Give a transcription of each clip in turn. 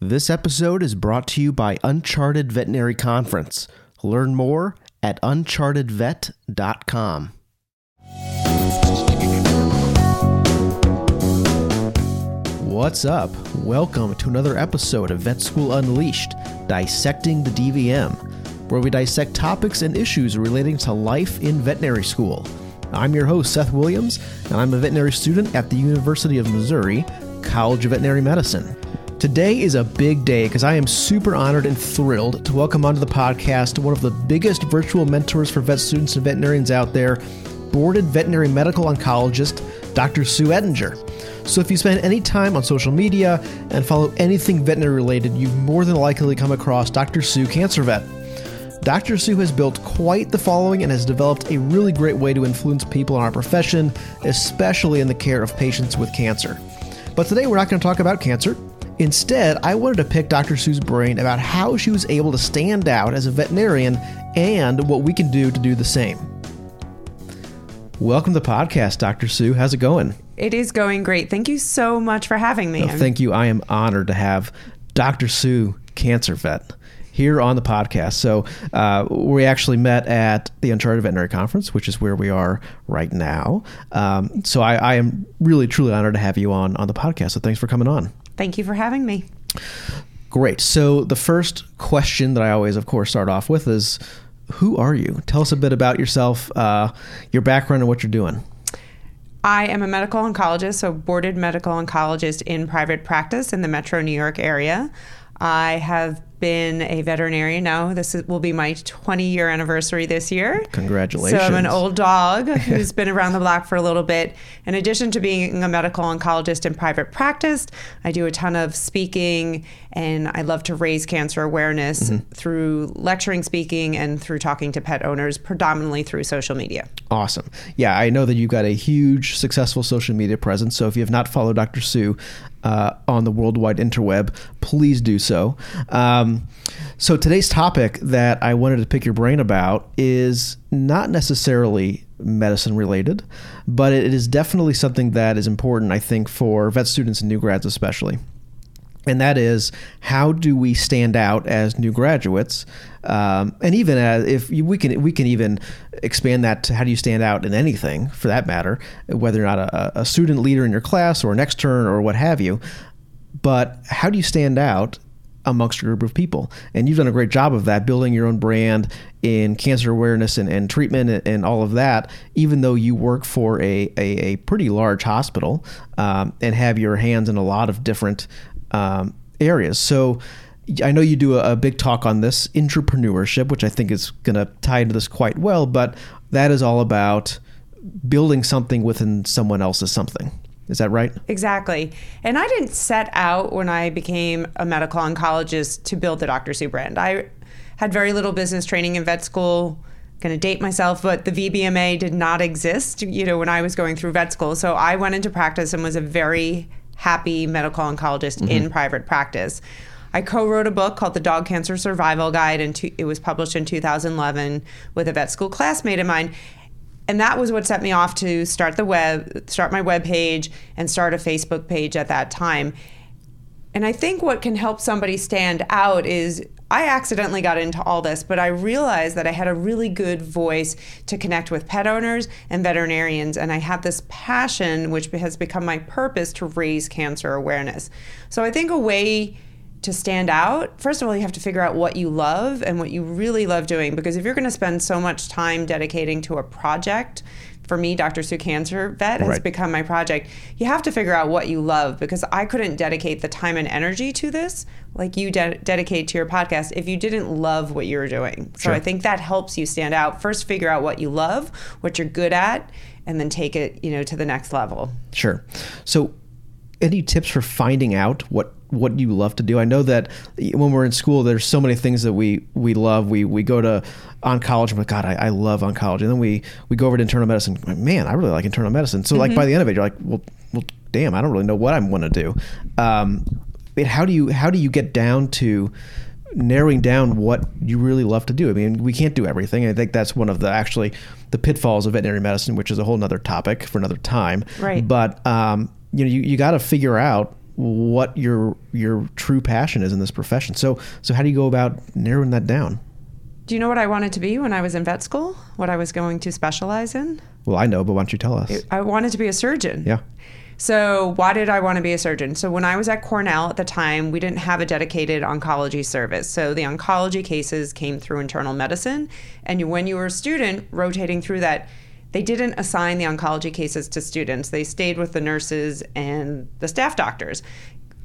This episode is brought to you by Uncharted Veterinary Conference. Learn more at unchartedvet.com. What's up? Welcome to another episode of Vet School Unleashed Dissecting the DVM, where we dissect topics and issues relating to life in veterinary school. I'm your host, Seth Williams, and I'm a veterinary student at the University of Missouri, College of Veterinary Medicine. Today is a big day because I am super honored and thrilled to welcome onto the podcast one of the biggest virtual mentors for vet students and veterinarians out there, boarded veterinary medical oncologist, Dr. Sue Ettinger. So, if you spend any time on social media and follow anything veterinary related, you've more than likely come across Dr. Sue Cancer Vet. Dr. Sue has built quite the following and has developed a really great way to influence people in our profession, especially in the care of patients with cancer. But today we're not going to talk about cancer. Instead, I wanted to pick Dr. Sue's brain about how she was able to stand out as a veterinarian and what we can do to do the same. Welcome to the podcast, Dr. Sue. How's it going? It is going great. Thank you so much for having me. Thank you. I am honored to have Dr. Sue, cancer vet, here on the podcast. So uh, we actually met at the Uncharted Veterinary Conference, which is where we are right now. Um, so I, I am really, truly honored to have you on on the podcast. So thanks for coming on. Thank you for having me. Great. So the first question that I always, of course, start off with is, who are you? Tell us a bit about yourself, uh, your background, and what you're doing. I am a medical oncologist, so boarded medical oncologist in private practice in the metro New York area. I have been a veterinarian now. This is, will be my 20 year anniversary this year. Congratulations. So I'm an old dog who's been around the block for a little bit. In addition to being a medical oncologist in private practice, I do a ton of speaking and I love to raise cancer awareness mm-hmm. through lecturing, speaking, and through talking to pet owners, predominantly through social media. Awesome. Yeah, I know that you've got a huge, successful social media presence. So if you have not followed Dr. Sue, uh, on the worldwide interweb, please do so. Um, so today's topic that I wanted to pick your brain about is not necessarily medicine related, but it is definitely something that is important, I think, for vet students and new grads especially and that is how do we stand out as new graduates, um, and even as if you, we can we can even expand that to how do you stand out in anything for that matter, whether or not a, a student leader in your class or an extern or what have you. But how do you stand out amongst a group of people. And you've done a great job of that, building your own brand in cancer awareness and, and treatment and, and, all of that, even though you work for a, a, a pretty large hospital um, and have your hands in a lot of different um, areas. So I know you do a, a big talk on this entrepreneurship, which I think is going to tie into this quite well, but that is all about building something within someone else's something. Is that right? Exactly. And I didn't set out when I became a medical oncologist to build the Dr. Sue brand. I had very little business training in vet school. Going to date myself, but the VBMA did not exist, you know, when I was going through vet school. So I went into practice and was a very happy medical oncologist mm-hmm. in private practice. I co-wrote a book called The Dog Cancer Survival Guide, and it was published in 2011 with a vet school classmate of mine. And that was what set me off to start the web, start my web page, and start a Facebook page at that time. And I think what can help somebody stand out is I accidentally got into all this, but I realized that I had a really good voice to connect with pet owners and veterinarians, and I have this passion, which has become my purpose, to raise cancer awareness. So I think a way to stand out, first of all, you have to figure out what you love and what you really love doing. Because if you're going to spend so much time dedicating to a project, for me, Dr. Sue Cancer Vet has right. become my project. You have to figure out what you love because I couldn't dedicate the time and energy to this like you de- dedicate to your podcast if you didn't love what you were doing. So sure. I think that helps you stand out. First, figure out what you love, what you're good at, and then take it, you know, to the next level. Sure. So, any tips for finding out what what you love to do. I know that when we're in school, there's so many things that we we love. We we go to oncology. Like, God, I, I love oncology. And then we we go over to internal medicine. Man, I really like internal medicine. So mm-hmm. like by mm-hmm. the end of it, you're like, well, well, damn, I don't really know what I want to do. Um, how do you how do you get down to narrowing down what you really love to do. I mean, we can't do everything. I think that's one of the actually the pitfalls of veterinary medicine, which is a whole nother topic for another time. Right. But um, you know, you, you got to figure out what your your true passion is in this profession. So so how do you go about narrowing that down? Do you know what I wanted to be when I was in vet school? What I was going to specialize in? Well, I know, but why don't you tell us? I wanted to be a surgeon. Yeah. So, why did I want to be a surgeon? So, when I was at Cornell at the time, we didn't have a dedicated oncology service. So, the oncology cases came through internal medicine. And when you were a student rotating through that, they didn't assign the oncology cases to students. They stayed with the nurses and the staff doctors.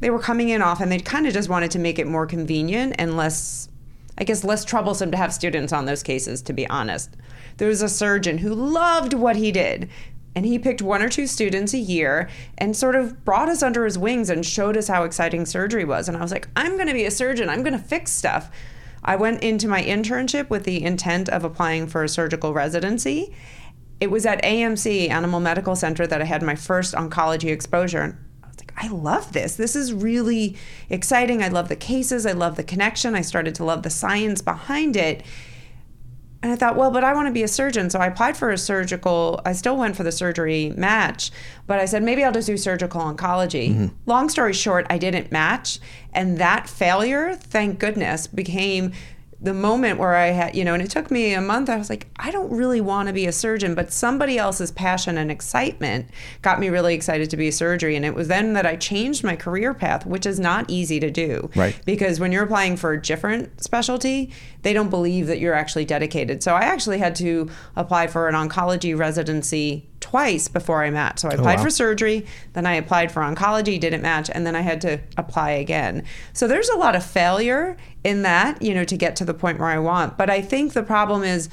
They were coming in often. They kind of just wanted to make it more convenient and less, I guess, less troublesome to have students on those cases, to be honest. There was a surgeon who loved what he did. And he picked one or two students a year and sort of brought us under his wings and showed us how exciting surgery was. And I was like, I'm going to be a surgeon. I'm going to fix stuff. I went into my internship with the intent of applying for a surgical residency. It was at AMC, Animal Medical Center, that I had my first oncology exposure. And I was like, I love this. This is really exciting. I love the cases. I love the connection. I started to love the science behind it. And I thought, well, but I want to be a surgeon. So I applied for a surgical, I still went for the surgery match, but I said, maybe I'll just do surgical oncology. Mm-hmm. Long story short, I didn't match. And that failure, thank goodness, became the moment where I had, you know, and it took me a month, I was like, I don't really want to be a surgeon, but somebody else's passion and excitement got me really excited to be a surgery. And it was then that I changed my career path, which is not easy to do. Right. Because when you're applying for a different specialty, they don't believe that you're actually dedicated. So I actually had to apply for an oncology residency twice before I matched. So I oh, applied oh, wow. for surgery, then I applied for oncology, didn't match, and then I had to apply again. So there's a lot of failure in that, you know, to get to the point where I want. But I think the problem is,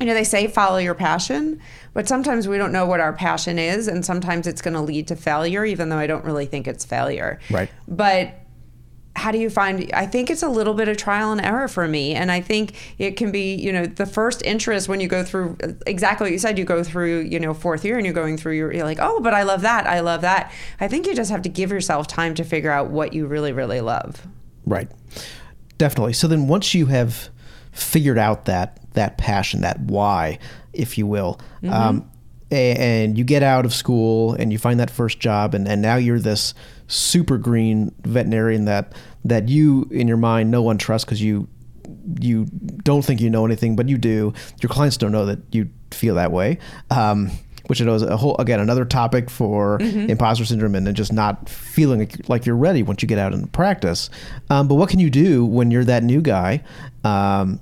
you know, they say follow your passion, but sometimes we don't know what our passion is, and sometimes it's going to lead to failure, even though I don't really think it's failure. Right. But how do you find i think it's a little bit of trial and error for me. And i think it can be you know the first interest when you go through exactly what you said you go through you know fourth year and you're going through you're, you're like oh but i love that. I love that. I think you just have to give yourself time to figure out what you really really love. Right. Definitely. So then once you have figured out that that passion that why if you will mm-hmm. um, and you get out of school and you find that first job and, and now you're this super green veterinarian that that you in your mind no one trusts because you you don't think you know anything but you do your clients don't know that you feel that way um, which is a whole again another topic for mm-hmm. imposter syndrome and, just not feeling like you're ready once you get out in practice um, but what can you do when you're that new guy um,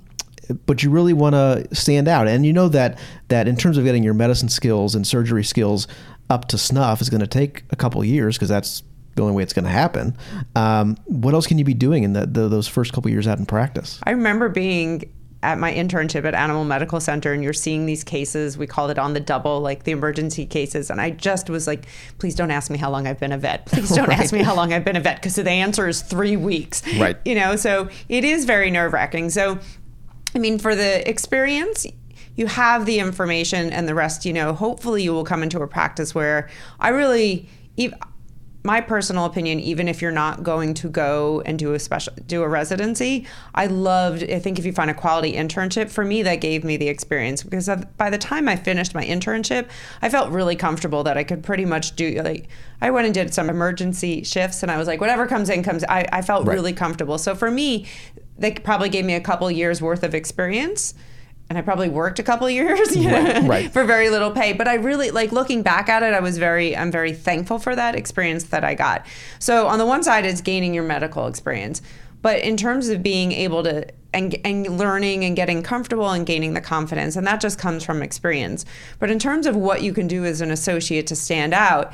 but you really want to stand out. And you know that that in terms of getting your medicine skills and surgery skills up to snuff is going to take a couple years because that's the only way it's going to happen. Um, what else can you be doing in the, the, those first couple years out in practice? I remember being at my internship at Animal Medical Center and you're seeing these cases, we called it on the double, like the emergency cases. And I just was like, please don't ask me how long I've been a vet. Please don't right. ask me how long I've been a vet because the answer is three weeks. Right. You know, so it is very nerve wracking. So I mean, for the experience, you have the information and the rest, you know, hopefully you will come into a practice where I really, my personal opinion, even if you're not going to go and do a special, do a residency, I loved, I think if you find a quality internship, for me, that gave me the experience because by the time I finished my internship, I felt really comfortable that I could pretty much do, like, I went and did some emergency shifts and I was like, whatever comes in comes, I, I felt right. really comfortable. So for me, they probably gave me a couple years worth of experience and I probably worked a couple years right, right. for very little pay. But I really like looking back at it. I was very, I'm very thankful for that experience that I got. So on the one side, it's gaining your medical experience, but in terms of being able to and, and learning and getting comfortable and gaining the confidence, and that just comes from experience. But in terms of what you can do as an associate to stand out,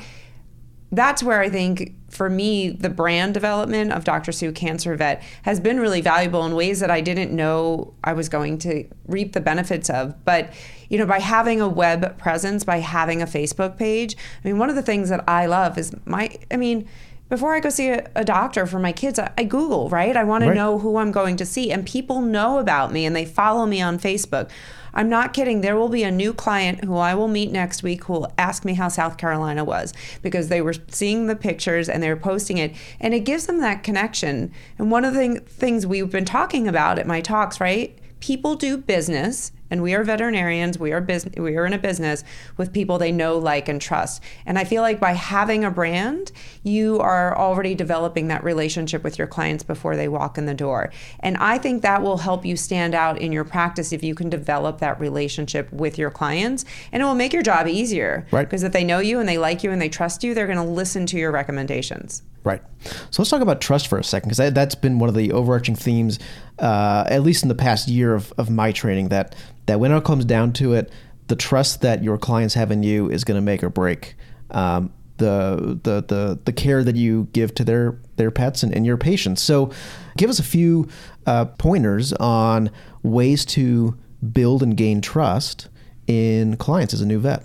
that's where I think for me, the brand development of Dr. Sue Cancer Vet has been really valuable in ways that I didn't know I was going to reap the benefits of. But, you know, by having a web presence, by having a Facebook page, I mean, one of the things that I love is my, I mean, before I go see a, a doctor for my kids, I, I Google, right? I want right. to know who I'm going to see. And people know about me and they follow me on Facebook. I'm not kidding. There will be a new client who I will meet next week who will ask me how South Carolina was because they were seeing the pictures and they were posting it. And it gives them that connection. And one of the things we've been talking about at my talks, right? People do business and we are veterinarians we are business we are in a business with people they know like and trust. And i feel like by having a brand you are already developing that relationship with your clients before they walk in the door. And i think that will help you stand out in your practice if you can develop that relationship with your clients and it will make your job easier. Right. because if they know you and they like you and they trust you they're going to listen to your recommendations Right. So let's talk about trust for a second, because that, that's been one of the overarching themes, uh, at least in the past year of, of my training. That that when it comes down to it, the trust that your clients have in you is going to make or break um, the, the the the care that you give to their their pets and, and your patients. So, give us a few uh, pointers on ways to build and gain trust in clients as a new vet.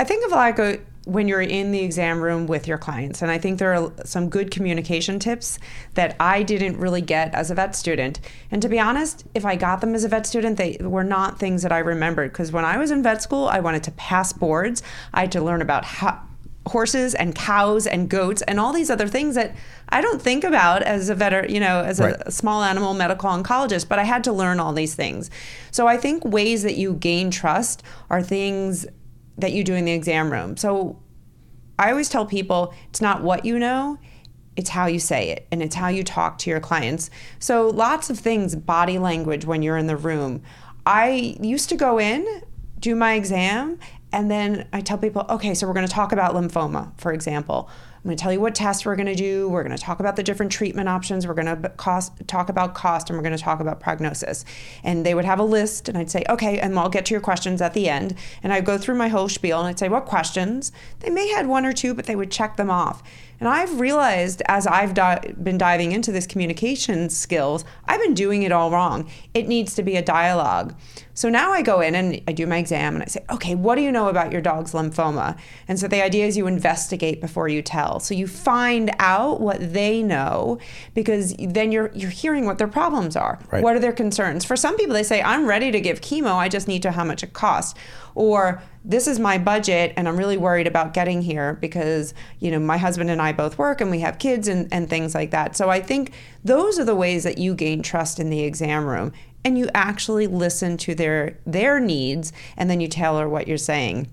I think of like a, when you're in the exam room with your clients, and I think there are some good communication tips that I didn't really get as a vet student. And to be honest, if I got them as a vet student, they were not things that I remembered because when I was in vet school, I wanted to pass boards. I had to learn about how horses and cows and goats and all these other things that I don't think about as a veter, you know, as Right. a small animal medical oncologist, but I had to learn all these things. So I think ways that you gain trust are things that you do in the exam room. So I always tell people it's not what you know, it's how you say it and it's how you talk to your clients. So lots of things, body language when you're in the room. I used to go in, do my exam, and then I tell people, okay, so we're going to talk about lymphoma, for example. I'm going to tell you what tests we're going to do. We're going to talk about the different treatment options. We're going to cost, talk about cost, and we're going to talk about prognosis. And they would have a list, and I'd say, okay, and I'll get to your questions at the end. And I'd go through my whole spiel, and I'd say, what questions? They may had one or two, but they would check them off. And I've realized as I've di- been diving into this communication skills, I've been doing it all wrong. It needs to be a dialogue. So now I go in and I do my exam and I say, okay, what do you know about your dog's lymphoma? And so the idea is you investigate before you tell. So you find out what they know because then you're you're hearing what their problems are. Right. What are their concerns? For some people, they say, I'm ready to give chemo. I just need to know how much it costs. Or this is my budget and I'm really worried about getting here because, you know, my husband and I both work and we have kids and, and things like that. So I think those are the ways that you gain trust in the exam room and you actually listen to their their needs and then you tailor what you're saying.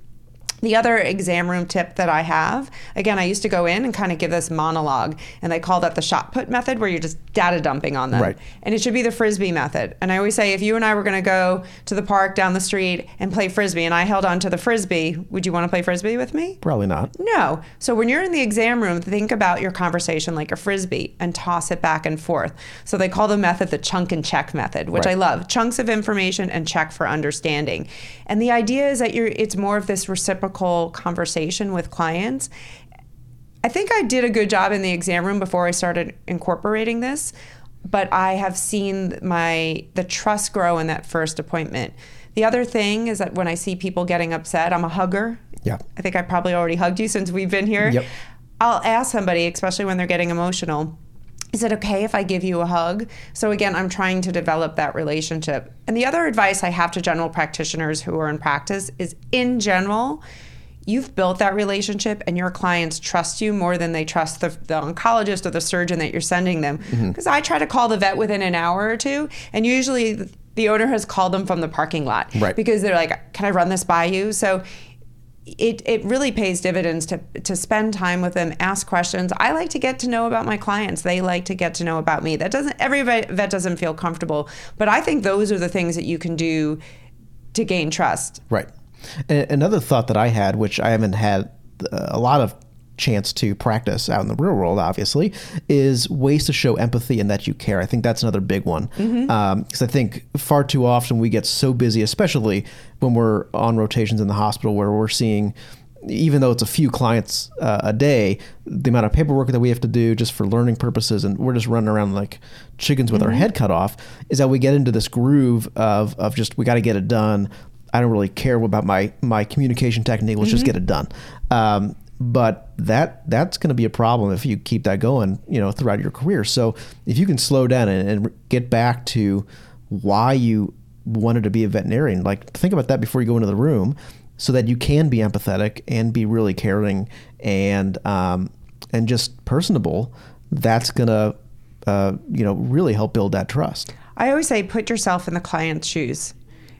The other exam room tip that I have, again, I used to go in and kind of give this monologue, and they call that the shot put method, where you're just data dumping on them. Right. And it should be the frisbee method. And I always say, if you and I were going to go to the park down the street and play frisbee, and I held on to the frisbee, would you want to play frisbee with me? Probably not. No. So when you're in the exam room, think about your conversation like a frisbee and toss it back and forth. So they call the method the chunk and check method, which Right. I love. Chunks of information and check for understanding. And the idea is that you're it's more of this reciprocal conversation with clients. I think I did a good job in the exam room before I started incorporating this, but I have seen my the trust grow in that first appointment. The other thing is that when I see people getting upset, I'm a hugger. Yeah. I think I probably already hugged you since we've been here. Yep. I'll ask somebody, especially when they're getting emotional, is it okay if I give you a hug? So again, I'm trying to develop that relationship. And the other advice I have to general practitioners who are in practice is in general, you've built that relationship and your clients trust you more than they trust the, the oncologist or the surgeon that you're sending them. Mm-hmm. Because I try to call the vet within an hour or two, and usually the owner has called them from the parking lot Right. because they're like, "Can I run this by you?" So it, it really pays dividends to, to spend time with them, ask questions. I like to get to know about my clients. They like to get to know about me. That doesn't every vet, doesn't feel comfortable, but I think those are the things that you can do to gain trust. Right. Another thought that I had, which I haven't had uh, a lot of chance to practice out in the real world, obviously, is ways to show empathy and that you care. I think that's another big one. Because I think far too often we get so busy, especially when we're on rotations in the hospital where we're seeing. Even though it's a few clients uh, a day, the amount of paperwork that we have to do just for learning purposes, and we're just running around like chickens with our head cut off, is that we get into this groove of, of just we got to get it done. I don't really care about my my communication technique. Let's just get it done. Um, but that that's going to be a problem if you keep that going, you know, throughout your career. So if you can slow down and, and get back to why you wanted to be a veterinarian, like think about that before you go into the room, so that you can be empathetic and be really caring and um, and just personable. That's gonna uh, you know really help build that trust. I always say put yourself in the client's shoes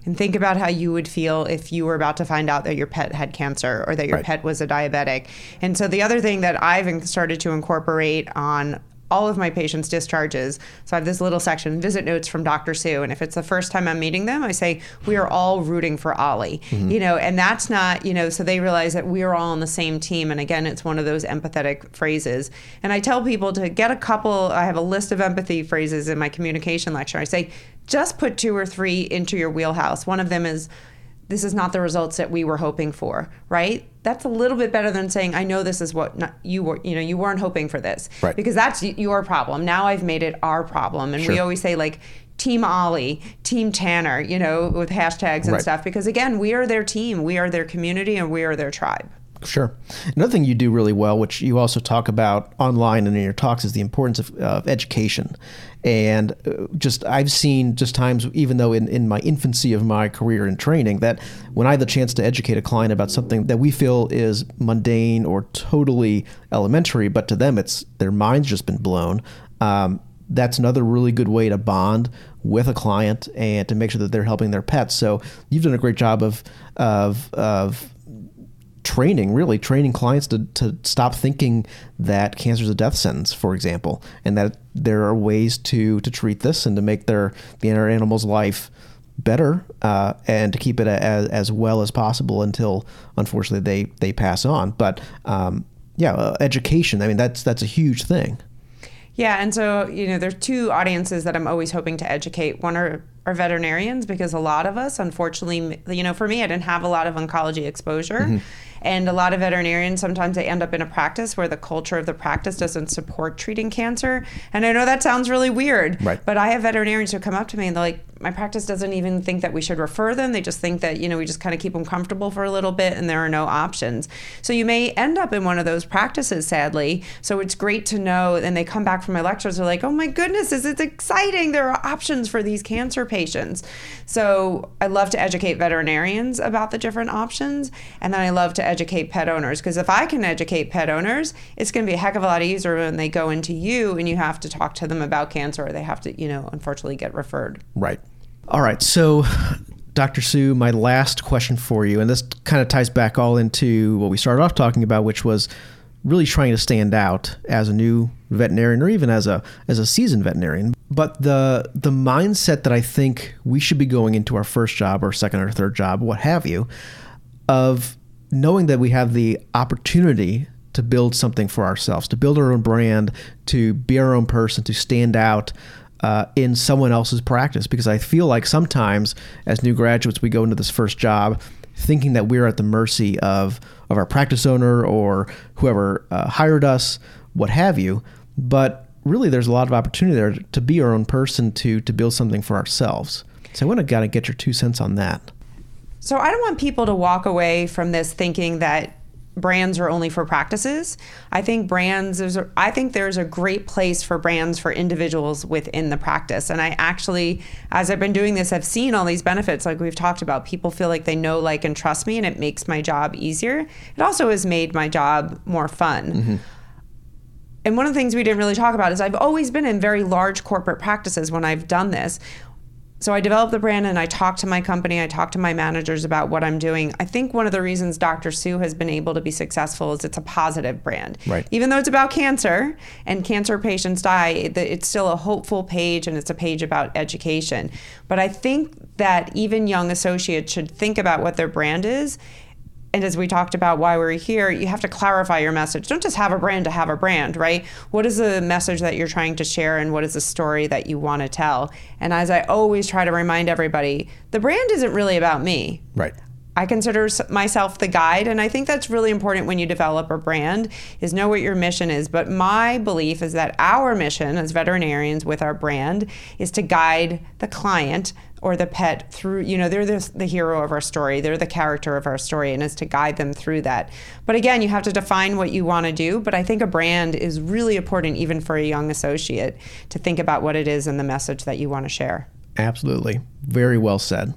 and think about how you would feel if you were about to find out that your pet had cancer or that your Right. pet was a diabetic. And so the other thing that I've started to incorporate on all of my patients' discharges. So I have this little section, visit notes from Dr. Sue. And if it's the first time I'm meeting them, I say, we are all rooting for Ollie. Mm-hmm. You know, and that's not, you know, so they realize that we are all on the same team. And again, it's one of those empathetic phrases. And I tell people to get a couple, I have a list of empathy phrases in my communication lecture. I say, just put two or three into your wheelhouse. One of them is, this is not the results that we were hoping for, right? That's a little bit better than saying, I know this is what not, you were, you know, you weren't hoping for this. Right. Because that's your problem. Now I've made it our problem. And we always say, like, Team Ollie, Team Tanner, you know, with hashtags and Right. stuff. Because again, we are their team, we are their community, and we are their tribe. Sure. Another thing you do really well, which you also talk about online and in your talks, is the importance of, of education. And uh, just I've seen just times, even though in, in my infancy of my career in training, that when I have the chance to educate a client about something that we feel is mundane or totally elementary, but to them it's their mind's just been blown. Um, that's another really good way to bond with a client and to make sure that they're helping their pets. So you've done a great job of of of training, really training clients to, to stop thinking that cancer is a death sentence, for example, and that there are ways to to treat this and to make their the inner animal's life better uh, and to keep it as, as well as possible until unfortunately they they pass on. But um, yeah, uh, education. I mean, that's that's a huge thing. Yeah, and so you know, there's two audiences that I'm always hoping to educate. One are are veterinarians because a lot of us, unfortunately, you know, for me, I didn't have a lot of oncology exposure, and a lot of veterinarians sometimes they end up in a practice where the culture of the practice doesn't support treating cancer. And I know that sounds really weird, Right. but I have veterinarians who come up to me and they're like, my practice doesn't even think that we should refer them. They just think that, you know, we just kind of keep them comfortable for a little bit and there are no options. So you may end up in one of those practices, sadly. So it's great to know. And they come back from my lectures, they're like, oh my goodness, is it exciting? There are options for these cancer patients. So I love to educate veterinarians about the different options. And then I love to educate pet owners because if I can educate pet owners, it's going to be a heck of a lot easier when they go into you and you have to talk to them about cancer or they have to, you know, unfortunately get referred. Right. All right. So, Dr. Sue, my last question for you, and this kind of ties back all into what we started off talking about, which was really trying to stand out as a new veterinarian or even as a as a seasoned veterinarian. But the the mindset that I think we should be going into our first job or second or third job, what have you, of knowing that we have the opportunity to build something for ourselves, to build our own brand, to be our own person, to stand out uh, in someone else's practice. Because I feel like sometimes as new graduates, we go into this first job thinking that we're at the mercy of, of our practice owner or whoever uh, hired us, what have you. But really, there's a lot of opportunity there to be our own person, to, to build something for ourselves. So I want to kind of get your two cents on that. So I don't want people to walk away from this thinking that brands are only for practices. I think brands is a, I think there's a great place for brands for individuals within the practice. And I actually as I've been doing this I've seen all these benefits like we've talked about. People feel like they know like and trust me and it makes my job easier. It also has made my job more fun. Mm-hmm. And one of the things we didn't really talk about is I've always been in very large corporate practices when I've done this. So I developed the brand and I talked to my company, I talked to my managers about what I'm doing. I think one of the reasons Dr. Sue has been able to be successful is it's a positive brand. Right. Even though it's about cancer and cancer patients die, it's still a hopeful page and it's a page about education. But I think that even young associates should think about what their brand is and as we talked about why we're here, you have to clarify your message. Don't just have a brand to have a brand, right? What is the message that you're trying to share and what is the story that you want to tell? And as I always try to remind everybody, the brand isn't really about me. Right. I consider myself the guide, and I think that's really important when you develop a brand is know what your mission is. But my belief is that our mission as veterinarians with our brand is to guide the client or the pet through. You know, they're the, the hero of our story. They're the character of our story, and is to guide them through that. But again, you have to define what you want to do. But I think a brand is really important, even for a young associate, to think about what it is and the message that you want to share. Absolutely. Very well said.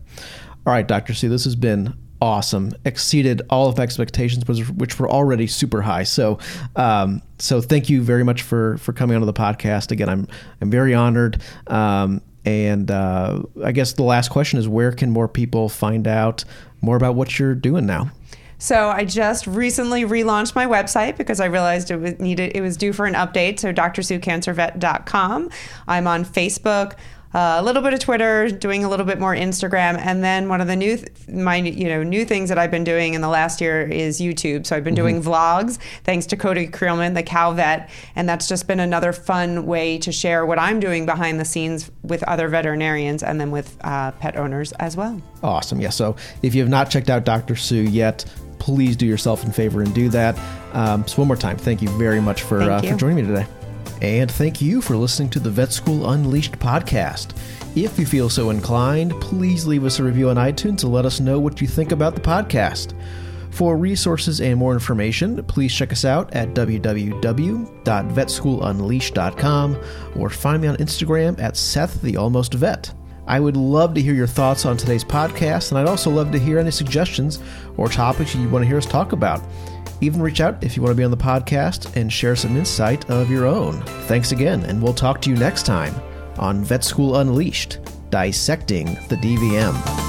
All right, Dr. C, this has been awesome. Exceeded all of expectations, which, which were already super high. So, um, so thank you very much for for coming onto the podcast. Again, I'm I'm very honored. Um, And uh, I guess the last question is where can more people find out more about what you're doing now? So I just recently relaunched my website because I realized it was needed it was due for an update. So drsuecancervet.com. I'm on Facebook, uh, a little bit of Twitter, doing a little bit more Instagram, and then one of the new th- my you know new things that I've been doing in the last year is YouTube. So I've been doing vlogs thanks to Cody Creelman, the cow vet, and that's just been another fun way to share what I'm doing behind the scenes with other veterinarians and then with uh, pet owners as well. Awesome. Yeah. So if you have not checked out Dr. Sue yet, please do yourself a favor and do that. Um, so one more time, thank you very much for uh, for joining me today. And thank you for listening to the Vet School Unleashed podcast. If you feel so inclined, please leave us a review on iTunes to let us know what you think about the podcast. For resources and more information, please check us out at www.vetschoolunleashed.com or find me on Instagram at Seth the Almost Vet. I would love to hear your thoughts on today's podcast, and I'd also love to hear any suggestions or topics you want to hear us talk about. Even reach out if you want to be on the podcast and share some insight of your own. Thanks again, and we'll talk to you next time on Vet School Unleashed Dissecting the DVM.